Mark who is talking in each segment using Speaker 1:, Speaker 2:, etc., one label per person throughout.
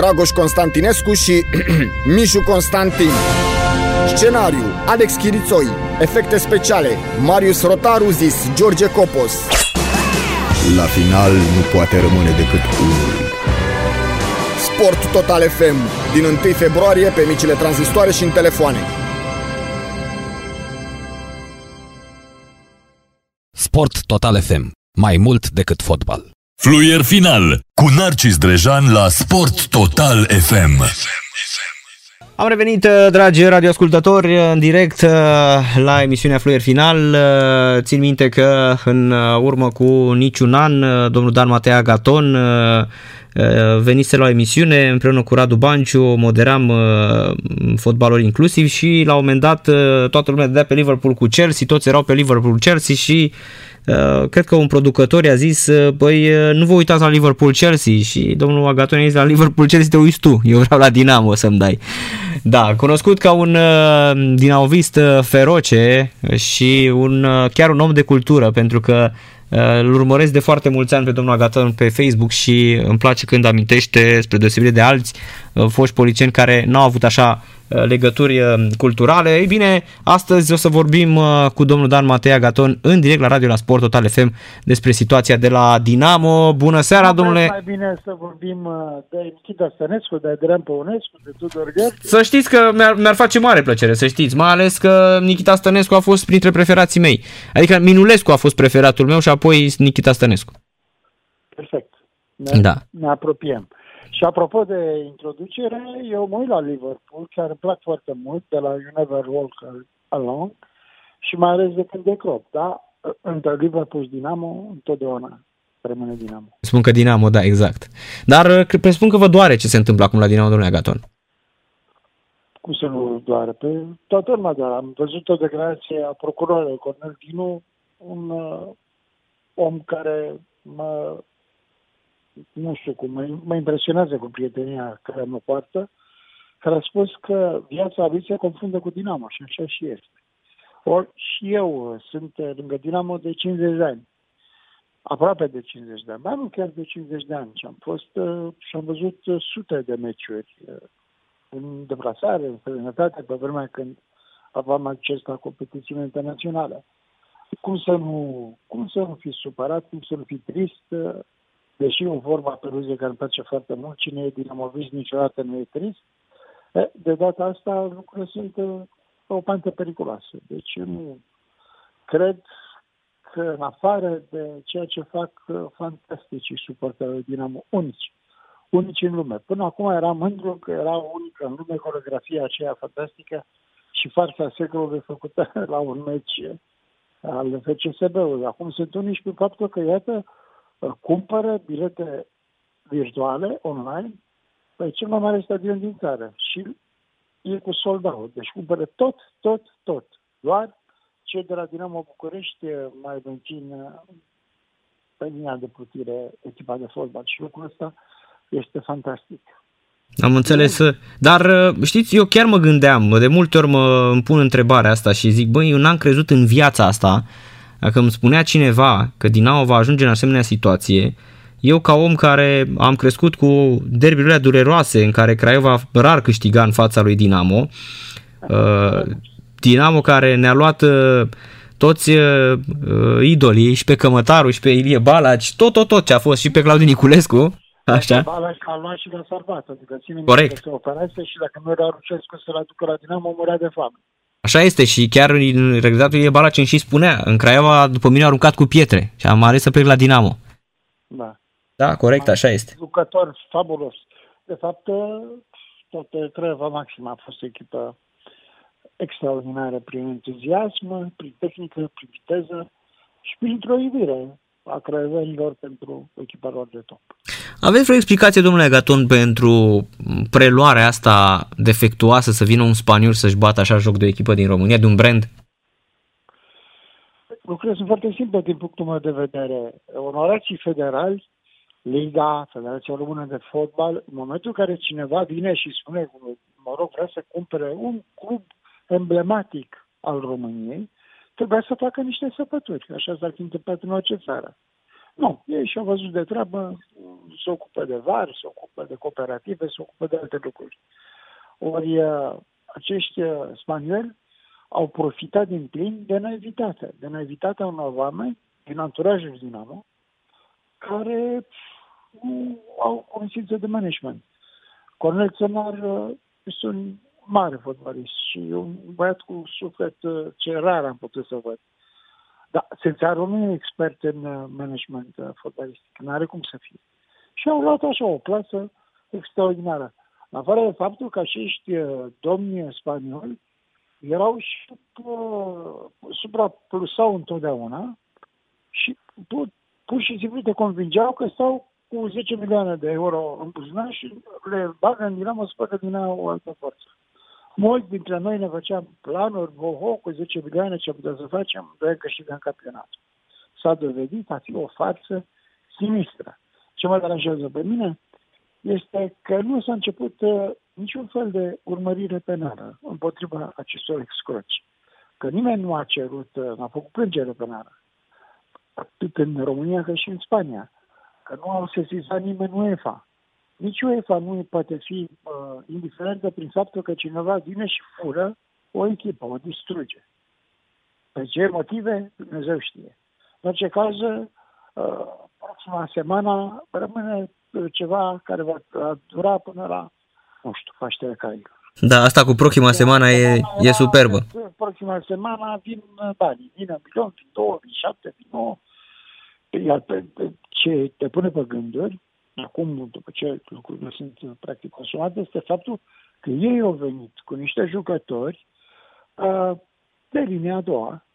Speaker 1: Dragoș Constantinescu și Mișu Constantin. Scenariu, Alex Chirițoi. Efecte speciale, Marius Rotaru zis George Copos. La final nu poate rămâne decât unul. Sport Total FM, din 1 februarie pe micile tranzistoare și în telefoane.
Speaker 2: Sport Total FM. Mai mult decât fotbal.
Speaker 3: Fluier final cu Narcis Drejan la Sport Total FM.
Speaker 4: Am revenit, uh, dragi radioascultători, în direct uh, la emisiunea Fluier Final. Uh, țin minte că în urmă cu niciun an, domnul Dan Matea Gaton venise la o emisiune împreună cu Radu Banciu, moderam fotbaluri inclusiv și la un moment dat toată lumea dădea pe Liverpool cu Chelsea, toți erau pe Liverpool Chelsea și Uh, cred că un producător i-a zis, uh, băi, uh, nu vă uitați la Liverpool-Chelsea și domnul Agatoni a zis, la Liverpool-Chelsea te uiți tu, eu vreau la Dinamo să-mi dai. Da, cunoscut ca un dinamovist feroce și un, chiar un om de cultură, pentru că îl urmăresc de foarte mulți ani pe domnul Agaton pe Facebook și îmi place când amintește, spre deosebire de alți foști policieni care n-au avut așa Uh, legături uh, culturale. Ei bine, astăzi o să vorbim uh, cu domnul Dan Matea Gaton în direct la Radio la Sport Total FM despre situația de la Dinamo. Bună seara, nu domnule!
Speaker 5: Mai bine să vorbim de Nikita Stănescu, de Adrian Păunescu, de Tudor Gheorghe.
Speaker 4: Să știți că mi-ar, mi-ar face mare plăcere, să știți, mai ales că Nikita Stănescu a fost printre preferații mei. Adică Minulescu a fost preferatul meu și apoi Nikita Stănescu.
Speaker 5: Perfect. Ne, da. ne apropiem. Și apropo de introducere, eu mă uit la Liverpool, chiar îmi plac foarte mult, de la You Never Walk Alone și mai ales de când de Klopp, da? Între Liverpool și Dinamo, întotdeauna rămâne Dinamo.
Speaker 4: Spun că Dinamo, da, exact. Dar uh, presupun că vă doare ce se întâmplă acum la Dinamo, domnule Agaton.
Speaker 5: Cum să nu doare? Pe toată lumea doare. Am văzut o declarație a procurorului Cornel Dinu, un uh, om care mă nu știu cum, mă, mă impresionează cu prietenia care mă poartă, care a spus că viața lui se confundă cu Dinamo și așa și este. Or, și eu uh, sunt uh, lângă Dinamo de 50 de ani. Aproape de 50 de ani, dar nu chiar de 50 de ani. Și am fost uh, și am văzut sute de meciuri în deplasare, în străinătate, pe vremea când aveam acces la competițiile internaționale. Cum să nu, cum să nu fi supărat, cum să nu fi trist, deși o vorba pe ruze care îmi place foarte mult, cine e dinamovist niciodată nu e trist, de data asta lucrurile sunt uh, o pantă periculoasă. Deci nu cred că în afară de ceea ce fac uh, fantasticii suporterii Dinamo, unici, unici în lume. Până acum eram mândru că era unică în lume coreografia aceea fantastică și farsa secolului făcută la un meci al FCSB-ului. Acum sunt unici pe faptul că, iată, cumpără bilete virtuale online pe cel mai mare stadion din țară și e cu sold out. Deci cumpără tot, tot, tot. Doar cei de la Dinamo București mai mențin pe linia de plutire echipa de fotbal și lucrul ăsta este fantastic.
Speaker 4: Am înțeles, dar știți, eu chiar mă gândeam, de multe ori mă îmi pun întrebarea asta și zic, băi, eu n-am crezut în viața asta dacă îmi spunea cineva că Dinamo va ajunge în asemenea situație, eu ca om care am crescut cu derbiurile dureroase în care Craiova rar câștiga în fața lui Dinamo, uh, Dinamo care ne-a luat uh, toți uh, idolii și pe Cămătaru și pe Ilie Balaci, tot, tot, tot ce a fost și pe Claudiu Niculescu, Așa.
Speaker 5: Balaci a luat și l-a salvat, adică ține
Speaker 4: Corect.
Speaker 5: se operase și dacă nu era Rucescu să-l aducă la Dinamo, murea de foame.
Speaker 4: Așa este și chiar regretatul e Balacin și spunea, în Craiova după mine a aruncat cu pietre și am ales să plec la Dinamo.
Speaker 5: Da.
Speaker 4: Da, corect, așa este.
Speaker 5: Jucător fabulos. De fapt, toată Craiova Maxim a fost o echipă extraordinară prin entuziasm, prin tehnică, prin viteză și printr-o iubire. A craiovenilor pentru echipa lor de top.
Speaker 4: Aveți vreo explicație, domnule Gaton, pentru preluarea asta defectuoasă să vină un spaniol să-și bată așa joc de echipă din România, de un brand?
Speaker 5: Lucrurile sunt foarte simple din punctul meu de vedere. Onorații federali, Liga, Federația Română de Fotbal, în momentul în care cineva vine și spune, mă rog, vrea să cumpere un club emblematic al României, trebuia să facă niște săpături. Așa s-ar fi întâmplat în orice țară. Nu, ei și-au văzut de treabă, se ocupă de var, se ocupă de cooperative, se ocupă de alte lucruri. Ori uh, acești uh, spanioli au profitat din plin de naivitate, de naivitatea unor oameni din anturajul Dinamo, care nu au conștiință de management. Cornel Țănar uh, este un mare fotbalist și un băiat cu suflet ce rar am putut să văd. Dar Sențaru nu e expert în uh, management uh, fotbalistic, nu are cum să fie. Și au luat așa o clasă extraordinară. În afară de faptul că acești uh, domni spanioli erau și uh, supraplusau întotdeauna și pur, pur și simplu te convingeau că stau cu 10 milioane de euro în buzunar și le bagă în Dinamo să facă din o altă forță. Mulți dintre noi ne făceam planuri, ho cu 10 milioane ce putem să facem, doi câștigăm campionatul. S-a dovedit a fi o farsă sinistră. Ce mă deranjează pe mine este că nu s-a început uh, niciun fel de urmărire penală împotriva acestor excroci. Că nimeni nu a cerut, uh, n-a făcut plângere penală. Atât în România cât și în Spania. Că nu au sesizat nimeni UEFA nici UEFA nu poate fi uh, indiferentă prin faptul că cineva vine și fură o echipă, o distruge. Pe ce motive, Dumnezeu știe. În orice caz, uh, proxima săptămână rămâne ceva care va dura până la, nu știu, Paștele Cailor.
Speaker 4: Da, asta cu proxima săptămână e, e superbă.
Speaker 5: Proxima săptămână vin banii, vin în milion, vin două, vin șapte, vin nouă. Iar pe, pe ce te pune pe gânduri acum, după ce lucrurile sunt uh, practic consumate, este faptul că ei au venit cu niște jucători uh, de linia a doua,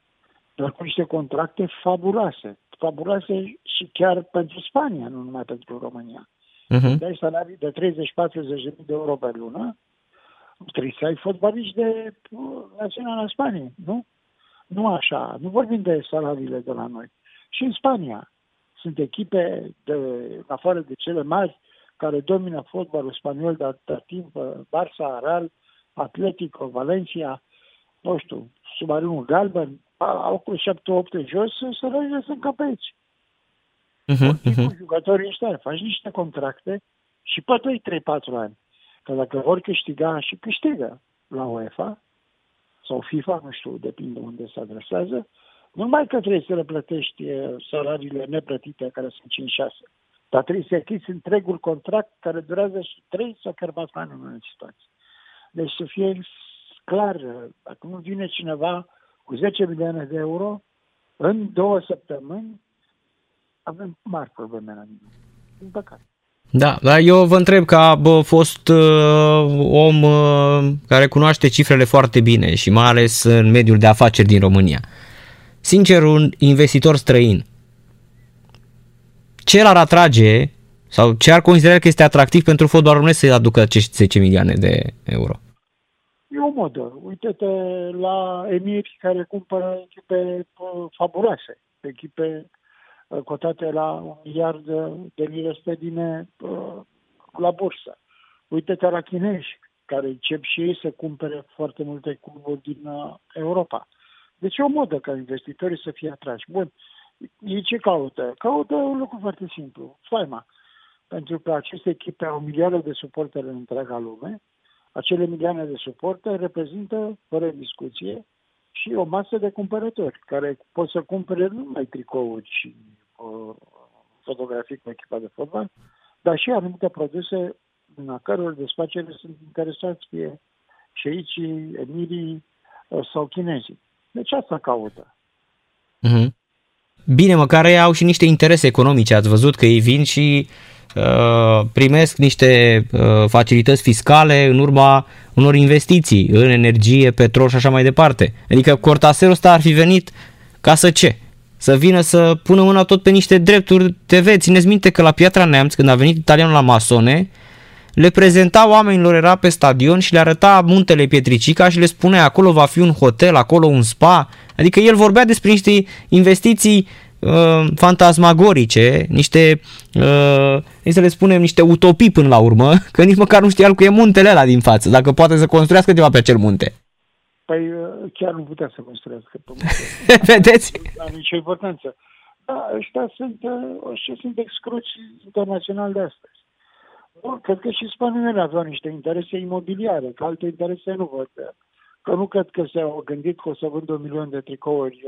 Speaker 5: dar cu niște contracte fabuloase. Fabuloase și chiar pentru Spania, nu numai pentru România. Uh-huh. Dai salarii de 30-40 de euro pe lună, trebuie să ai fotbaliști de uh, națională Spaniei, nu? Nu așa, nu vorbim de salariile de la noi. Și în Spania, sunt echipe, de, în afară de cele mari, care domină fotbalul spaniol de atâta timp, Barça, Real, Atletico, Valencia, nu știu, submarinul galben, au cu 7-8 jos, să rămâne să aici. Uh-huh, uh-huh. Jucătorii ăștia faci niște contracte și poate 3-4 ani. Că dacă vor câștiga și câștigă la UEFA sau FIFA, nu știu, depinde unde se adresează, nu numai că trebuie să le plătești salariile neplătite, care sunt 5-6, dar trebuie să achizi întregul contract care durează și 3 sau chiar 4 ani în unele situații. Deci să fie clar, dacă nu vine cineva cu 10 milioane de euro, în două săptămâni avem mari probleme la mine. Din păcate.
Speaker 4: Da, dar eu vă întreb ca bă, fost uh, om uh, care cunoaște cifrele foarte bine și mai ales în mediul de afaceri din România. Uh, sincer, un investitor străin, ce l-ar atrage sau ce ar considera că este atractiv pentru fotbalul românesc să aducă acești 10 milioane de euro?
Speaker 5: E o modă. Uite-te la emiri care cumpără echipe uh, fabuloase, echipe uh, cotate la un miliard de lire sterline uh, la bursă. Uite-te la chinezi, care încep și ei să cumpere foarte multe cluburi din Europa. Deci e o modă ca investitorii să fie atrași. Bun, ei ce caută? Caută un lucru foarte simplu, faima. Pentru că aceste echipe au milioane de suportere în întreaga lume, acele milioane de suporte reprezintă, fără discuție, și o masă de cumpărători care pot să cumpere nu numai tricouri și uh, fotografii cu echipa de fotbal, dar și anumite produse în a căror desfacere sunt interesați fie șeicii, emirii uh, sau chinezii. Deci asta caută.
Speaker 4: Mm-hmm. Bine, măcar ei au și niște interese economice. Ați văzut că ei vin și uh, primesc niște uh, facilități fiscale în urma unor investiții în energie, petrol și așa mai departe. Adică cortaserul ăsta ar fi venit ca să ce? să vină să pună mâna tot pe niște drepturi TV. Țineți minte că la Piatra Neamț, când a venit italianul la masone, le prezenta oamenilor, era pe stadion și le arăta muntele Pietricica și le spunea acolo va fi un hotel, acolo un spa. Adică el vorbea despre niște investiții uh, fantasmagorice, niște, uh, să le spunem, niște utopii până la urmă, că nici măcar nu știa cu e muntele ăla din față, dacă poate să construiască ceva pe acel munte.
Speaker 5: Păi uh, chiar nu putea să construiască pe munte.
Speaker 4: Vedeți?
Speaker 5: Nu are nicio importanță. Da, ăștia sunt, uh, ăștia sunt excruci internațional de astăzi. Bun, cred că și spaniolii aveau niște interese imobiliare, că alte interese nu văd. Că nu cred că s-au gândit că o să vândă un milion de tricouri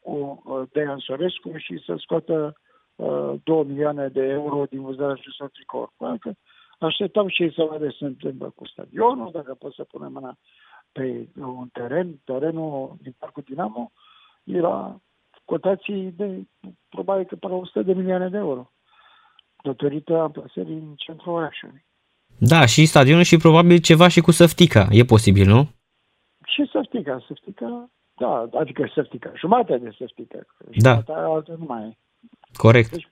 Speaker 5: cu uh, Dejan Sorescu și să scoată uh, 2 milioane de euro din vânzarea acestor tricouri. Că așteptam și ei să vadă ce se întâmplă cu stadionul, dacă pot să punem mâna pe un teren, terenul din Parcul Dinamo, era cotații de probabil că până 100 de milioane de euro datorită amplasării în centrul orașului.
Speaker 4: Da, și stadionul și probabil ceva și cu Săftica. E posibil, nu?
Speaker 5: Și Săftica. Săftica, da, adică Săftica. Jumătate de Săftica.
Speaker 4: Da.
Speaker 5: Jumătate altă nu mai e.
Speaker 4: Corect.
Speaker 5: Deci,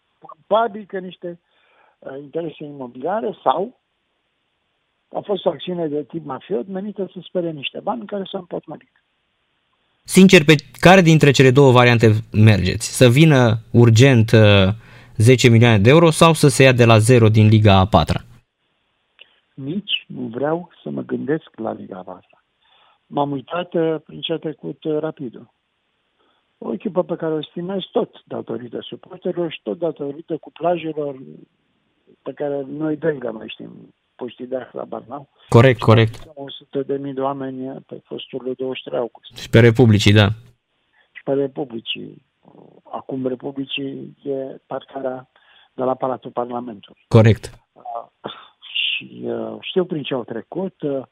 Speaker 5: probabil că niște uh, interese imobiliare sau a fost o acțiune de tip mafiot menită să spere niște bani care s-au împotmolit.
Speaker 4: Sincer, pe care dintre cele două variante mergeți? Să vină urgent uh, 10 milioane de euro sau să se ia de la zero din Liga a patra?
Speaker 5: Nici nu vreau să mă gândesc la Liga a patra. M-am uitat uh, prin ce a trecut uh, Rapidul. O echipă pe care o stimez tot datorită suporterilor și tot datorită cuplajelor pe care noi doi mai știm puștii de la Barnau.
Speaker 4: Corect, corect.
Speaker 5: 100 de mii de oameni pe fostul 23 august.
Speaker 4: Și pe Republicii, da.
Speaker 5: Și pe Republicii acum Republicii e parcarea de la Palatul Parlamentului.
Speaker 4: Corect.
Speaker 5: Uh, și uh, știu prin ce au trecut. Uh,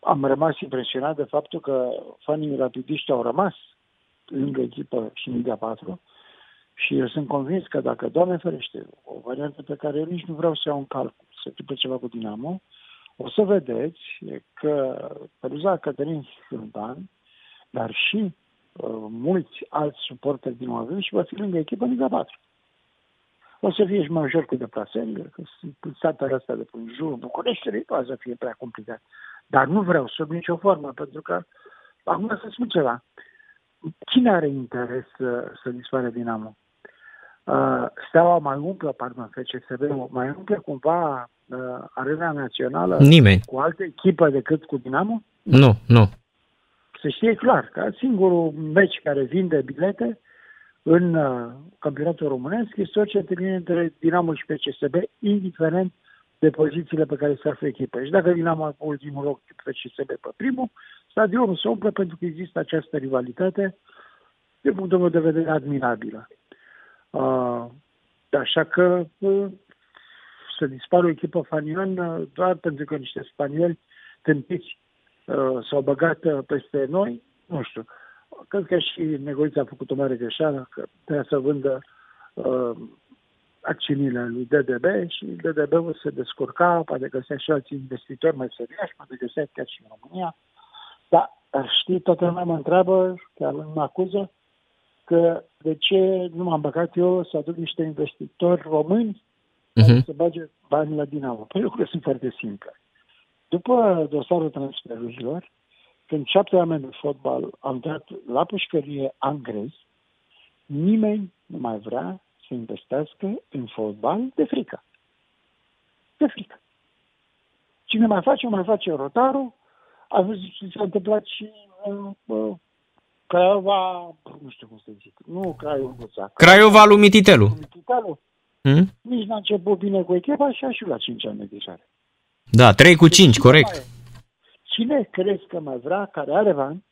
Speaker 5: am rămas impresionat de faptul că fanii rapidiști au rămas lângă echipă și în Liga 4 și eu sunt convins că dacă, Doamne ferește, o variantă pe care eu nici nu vreau să iau în calcul, să întâmple ceva cu Dinamo, o să vedeți că Peruza Cătălin Hântan, dar și Uh, mulți alți suporteri din Oazen și va fi lângă echipă în Liga 4. O să fie și mai ușor cu deplasările, că sunt satele astea de până jur, București, nu să fie prea complicat. Dar nu vreau sub nicio formă, pentru că, acum să spun ceva, cine are interes să, să dispare Dinamo? Uh, Steaua mai umplă, pardon, FCSB, mai umplă cumva uh, arena națională
Speaker 4: Nimeni.
Speaker 5: cu altă echipă decât cu Dinamo?
Speaker 4: Nu, nu
Speaker 5: să știe clar că singurul meci care vinde bilete în uh, campionatul românesc este orice întâlnire între Dinamo și PCSB, indiferent de pozițiile pe care se află echipa. Și dacă Dinamo are ultimul loc pe PCSB pe primul, stadionul se umple pentru că există această rivalitate, de punctul meu de vedere, admirabilă. Uh, așa că uh, să dispară o echipă fanion uh, doar pentru că niște spanioli tâmpiți Uh, s-au băgat uh, peste noi, nu știu. Cred că și Negolița a făcut o mare greșeală, că trebuia să vândă uh, acțiunile lui DDB și DDB-ul se descurca, poate găsea și alți investitori mai serioși, poate găsea chiar și în România. Dar știi, toată lumea mă întreabă, chiar mă acuză, că de ce nu m-am băgat eu să aduc niște investitori români uh-huh. să bage bani la Dinamo. Păi lucrurile sunt foarte simple. După dosarul transferurilor, când șapte oameni de fotbal au dat la pușcărie angrezi, nimeni nu mai vrea să investească în fotbal de frică. De frică. Cine mai face, mai face rotarul. A văzut ce s-a întâmplat și uh, uh, Craiova, nu știu cum să zic, nu Craiova.
Speaker 4: Craiova lui Mititelu.
Speaker 5: Mititelu. Hmm? Nici n-a început bine cu echipa și a și la 5 ani de deja.
Speaker 4: Da, 3 cu 5, corect.
Speaker 5: Cine crezi că mai vrea, care are bani,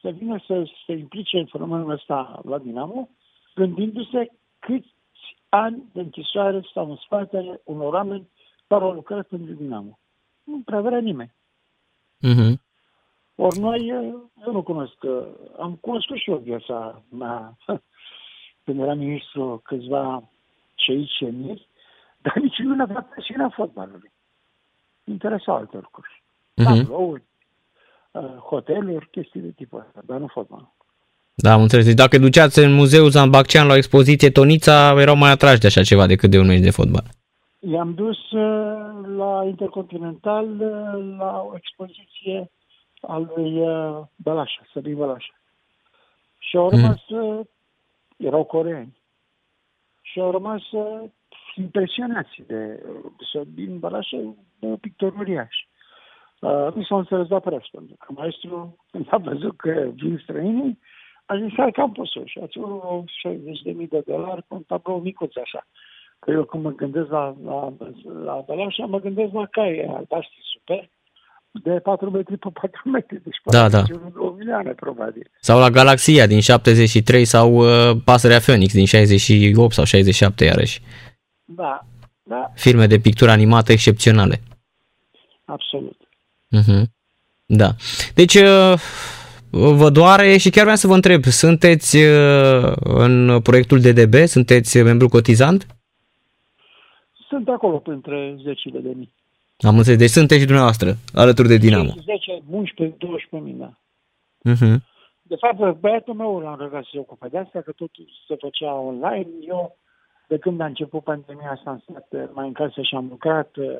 Speaker 5: să vină să se implice în fenomenul ăsta la Dinamo, gândindu-se câți ani de închisoare stau în spatele unor oameni care au lucrat pentru Dinamo. Nu prea vrea nimeni.
Speaker 4: Uh-huh.
Speaker 5: Ori noi, eu nu cunosc, am cunoscut și eu viața mea când era ministru câțiva cei ce dar nici nu ne-a pasiunea fotbalului interesa alte lucruri. Uh-huh. Tablouri, uh, hoteluri, chestii de tipul ăsta, dar nu fotbal.
Speaker 4: Da, am înțeles. Deci dacă duceați în muzeul Zambaccean la o expoziție Tonița, erau mai atrași de așa ceva decât de un meci de fotbal.
Speaker 5: I-am dus uh, la Intercontinental uh, la o expoziție al lui uh, Bălașa, Sărin Bălașa. Și au rămas, mm. erau coreeni, și au rămas impresionați de Sărin Bălașa, de pictor uriaș. Uh, nu s-au înțeles la preț, pentru că maestru, când a văzut că vin străinii, a zis, hai că am pus-o și ați 60.000 de dolari cu un tablou micuț așa. Că eu când mă gândesc la, la, la Bălașa, mă gândesc la caie albaștri super, de 4 metri pe 4 metri, deci
Speaker 4: da, da.
Speaker 5: o milioane probabil.
Speaker 4: Sau la Galaxia din 73 sau uh, Pasărea Phoenix din 68 sau 67 iarăși.
Speaker 5: Da, da.
Speaker 4: Filme de pictură animată excepționale.
Speaker 5: Absolut.
Speaker 4: Uh-huh. Da. Deci, uh, vă doare și chiar vreau să vă întreb, sunteți uh, în proiectul DDB? Sunteți membru cotizant?
Speaker 5: Sunt acolo printre zecile de mii.
Speaker 4: Am înțeles. Deci sunteți și dumneavoastră, alături de Dinamo.
Speaker 5: 10, 11, 12 mii, da.
Speaker 4: Uh-huh.
Speaker 5: De fapt, băiatul meu l-am rugat să se ocupe de asta, că totul se făcea online. Eu, de când a început pandemia asta, am stat mai în casă și am lucrat uh,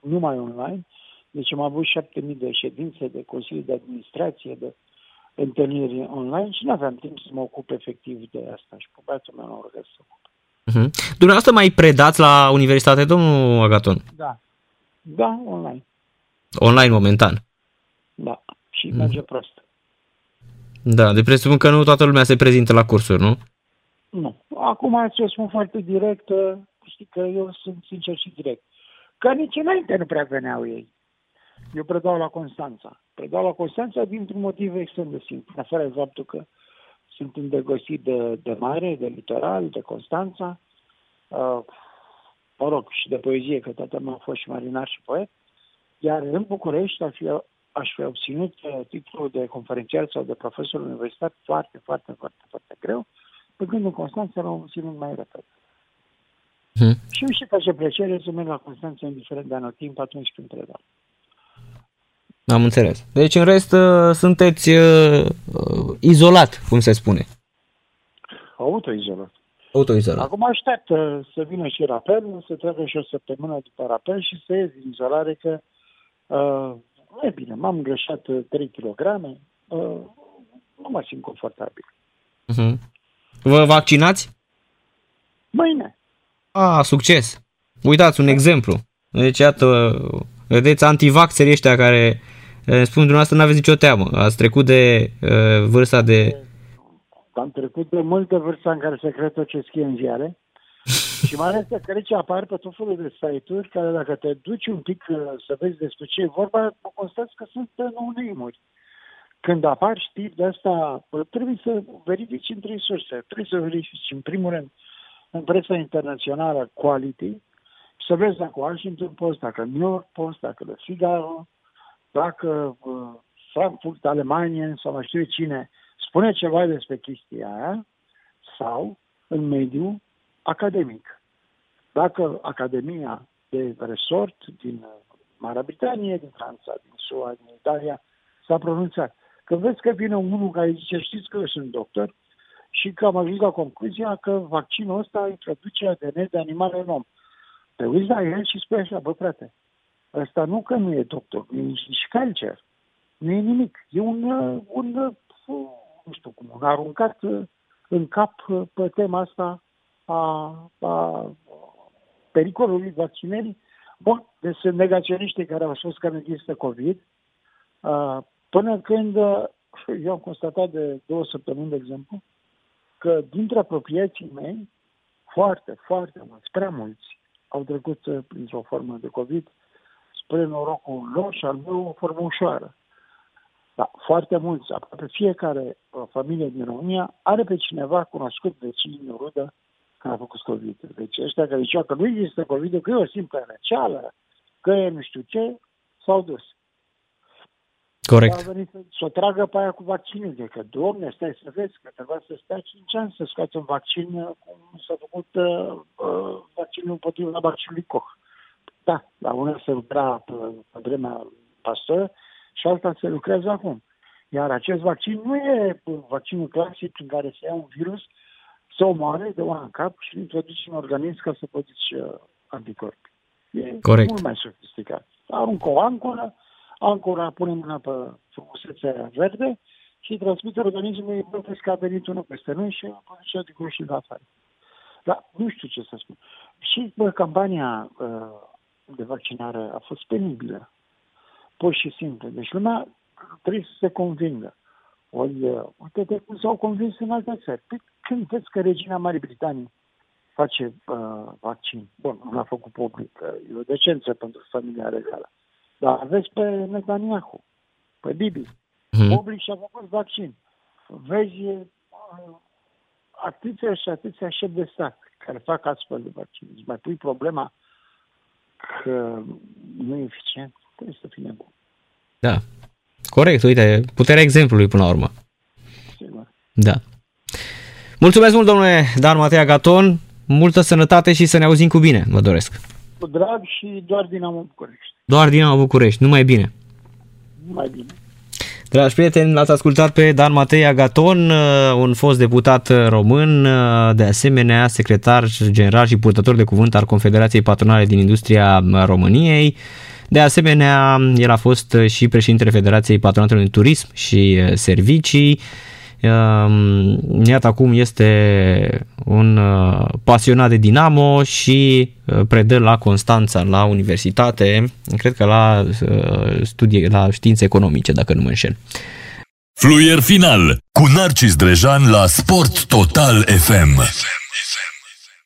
Speaker 5: numai online. Deci am avut șapte mii de ședințe, de consilii de administrație, de întâlniri online și nu aveam timp să mă ocup efectiv de asta și pe băiatul meu nu să se ocupe.
Speaker 4: Uh-huh. Dumneavoastră mai predați la universitate, domnul Agaton?
Speaker 5: Da. Da, online.
Speaker 4: Online momentan?
Speaker 5: Da. Și uh-huh. merge prost.
Speaker 4: Da, de presupun că nu toată lumea se prezintă la cursuri, nu?
Speaker 5: Nu. Acum să spun foarte direct, știi că eu sunt sincer și direct. Că nici înainte nu prea veneau ei. Eu predau la Constanța. Predau la Constanța dintr-un motiv extrem de simplu. Afară de faptul că sunt îndrăgostit de, de mare, de litoral, de Constanța, uh, mă rog, și de poezie, că tatăl meu a fost și marinar și poet, iar în București aș fi, aș fi obținut uh, titlul de conferențiar sau de profesor universitar foarte, foarte, foarte, foarte greu, pe când în Constanța l-am obținut mai repede. Hmm. Și mi se face plăcere să merg la Constanța, indiferent de anotimp, atunci când predau.
Speaker 4: Am înțeles. Deci, în rest, uh, sunteți uh, uh, izolat, cum se spune.
Speaker 5: Autoizolat.
Speaker 4: Autoizolat.
Speaker 5: Acum aștept uh, să vină și rapelul, să treacă și o săptămână după rapel și să ies din izolare, că uh, e bine, m-am greșat 3 kg, uh, nu mă simt confortabil.
Speaker 4: Uh-huh. Vă vaccinați?
Speaker 5: Mâine.
Speaker 4: A, succes! Uitați un exemplu. Deci, iată, vedeți antivaxerii ăștia care Eh, spun dumneavoastră, nu aveți nicio teamă. Ați trecut de uh, vârsta de...
Speaker 5: Am trecut de multă vârsta în care se crede ce scrie în ziare. și mai ales că aici apar pe tot felul de site-uri care dacă te duci un pic uh, să vezi despre ce e vorba, constați că sunt no Când apar știri de asta, trebuie să verifici în trei surse. Trebuie să verifici, în primul rând, în presa internațională quality, să vezi dacă Washington Post, dacă New York Post, dacă The Figaro, dacă uh, Frankfurt, Alemania sau mai știu cine spune ceva despre chestia aia sau în mediul academic. Dacă Academia de Resort din uh, Marea Britanie, din Franța, din SUA, din Italia s-a pronunțat. Când vezi că vine unul care zice, știți că eu sunt doctor și că am ajuns la concluzia că vaccinul ăsta introduce ADN de animale în om. Te uiți la el și spui așa, bă frate, Ăsta nu că nu e doctor, nu e nici cancer, nu e nimic. E un, un nu știu cum, un aruncat în cap pe tema asta a, a pericolului vaccinării. Bun, deci sunt negaționiști care au spus că nu există COVID, până când eu am constatat de două săptămâni, de exemplu, că dintre apropiații mei, foarte, foarte mulți, prea mulți, au trecut printr-o formă de COVID spre norocul lor și al meu o formă ușoară. Da, foarte mulți, aproape fiecare uh, familie din România are pe cineva cunoscut de cine rudă care a făcut COVID. Deci ăștia care ziceau că nu există COVID, că e o simplă răceală, că e nu știu ce, s-au dus.
Speaker 4: Corect.
Speaker 5: A venit să, să o tragă pe aia cu vaccinul. De că, doamne, stai să vezi că trebuia să stai 5 ani să scoți un vaccin uh, cum s-a făcut uh, uh, vaccinul împotriva vaccinului Koch. Da, la una se lucra pe, pe vremea pastor și alta se lucrează acum. Iar acest vaccin nu e vaccinul clasic în care se ia un virus, se omoare de una în cap și introduce în organism ca să produci uh, anticorpi. E
Speaker 4: Corect.
Speaker 5: mult mai sofisticat. Aruncă o ancoră, ancora pune mâna pe frumusețea verde și transmite organismului bătesc că a venit unul peste noi și produce anticorpi și de afară. Dar nu știu ce să spun. Și bă, campania uh, de vaccinare a fost penibilă. Pur și simplu. Deci lumea trebuie să se convingă. Ori, uh, uite de cum s-au convins în alte țări. Păi când vezi că regina Marii Britanii face uh, vaccin, bun, nu l-a făcut public, uh, e o decență pentru familia regală. Dar aveți pe Netanyahu, pe Bibi,
Speaker 4: Mhm.
Speaker 5: public și-a făcut vaccin. Vezi uh, atâția și atâția șefi de stat care fac astfel de vaccin. Îți mai pui problema că nu e eficient? Trebuie să fii nebun,
Speaker 4: Da. Corect, uite, puterea exemplului până la urmă.
Speaker 5: sigur.
Speaker 4: Da. Mulțumesc mult, domnule Dan Matea Gaton. Multă sănătate și să ne auzim cu bine, vă doresc.
Speaker 5: Cu drag și doar Dinamo București.
Speaker 4: Doar din București, numai bine.
Speaker 5: Mai bine.
Speaker 4: Dragi prieteni, l-ați ascultat pe Dan Matei Agaton, uh, un fost deputat uh, român, uh, de asemenea secretar general și purtător de cuvânt al Confederației Patronale din Industria României. De asemenea, el a fost și președintele Federației Patronatelor de Turism și uh, Servicii. Um, Iată acum este un uh, pasionat de Dinamo și uh, predă la Constanța, la universitate, cred că la uh, studii, la științe economice, dacă nu mă înșel.
Speaker 3: Fluier final cu Narcis Drejan la Sport Total FM.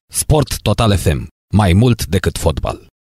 Speaker 2: Sport Total FM. Mai mult decât fotbal.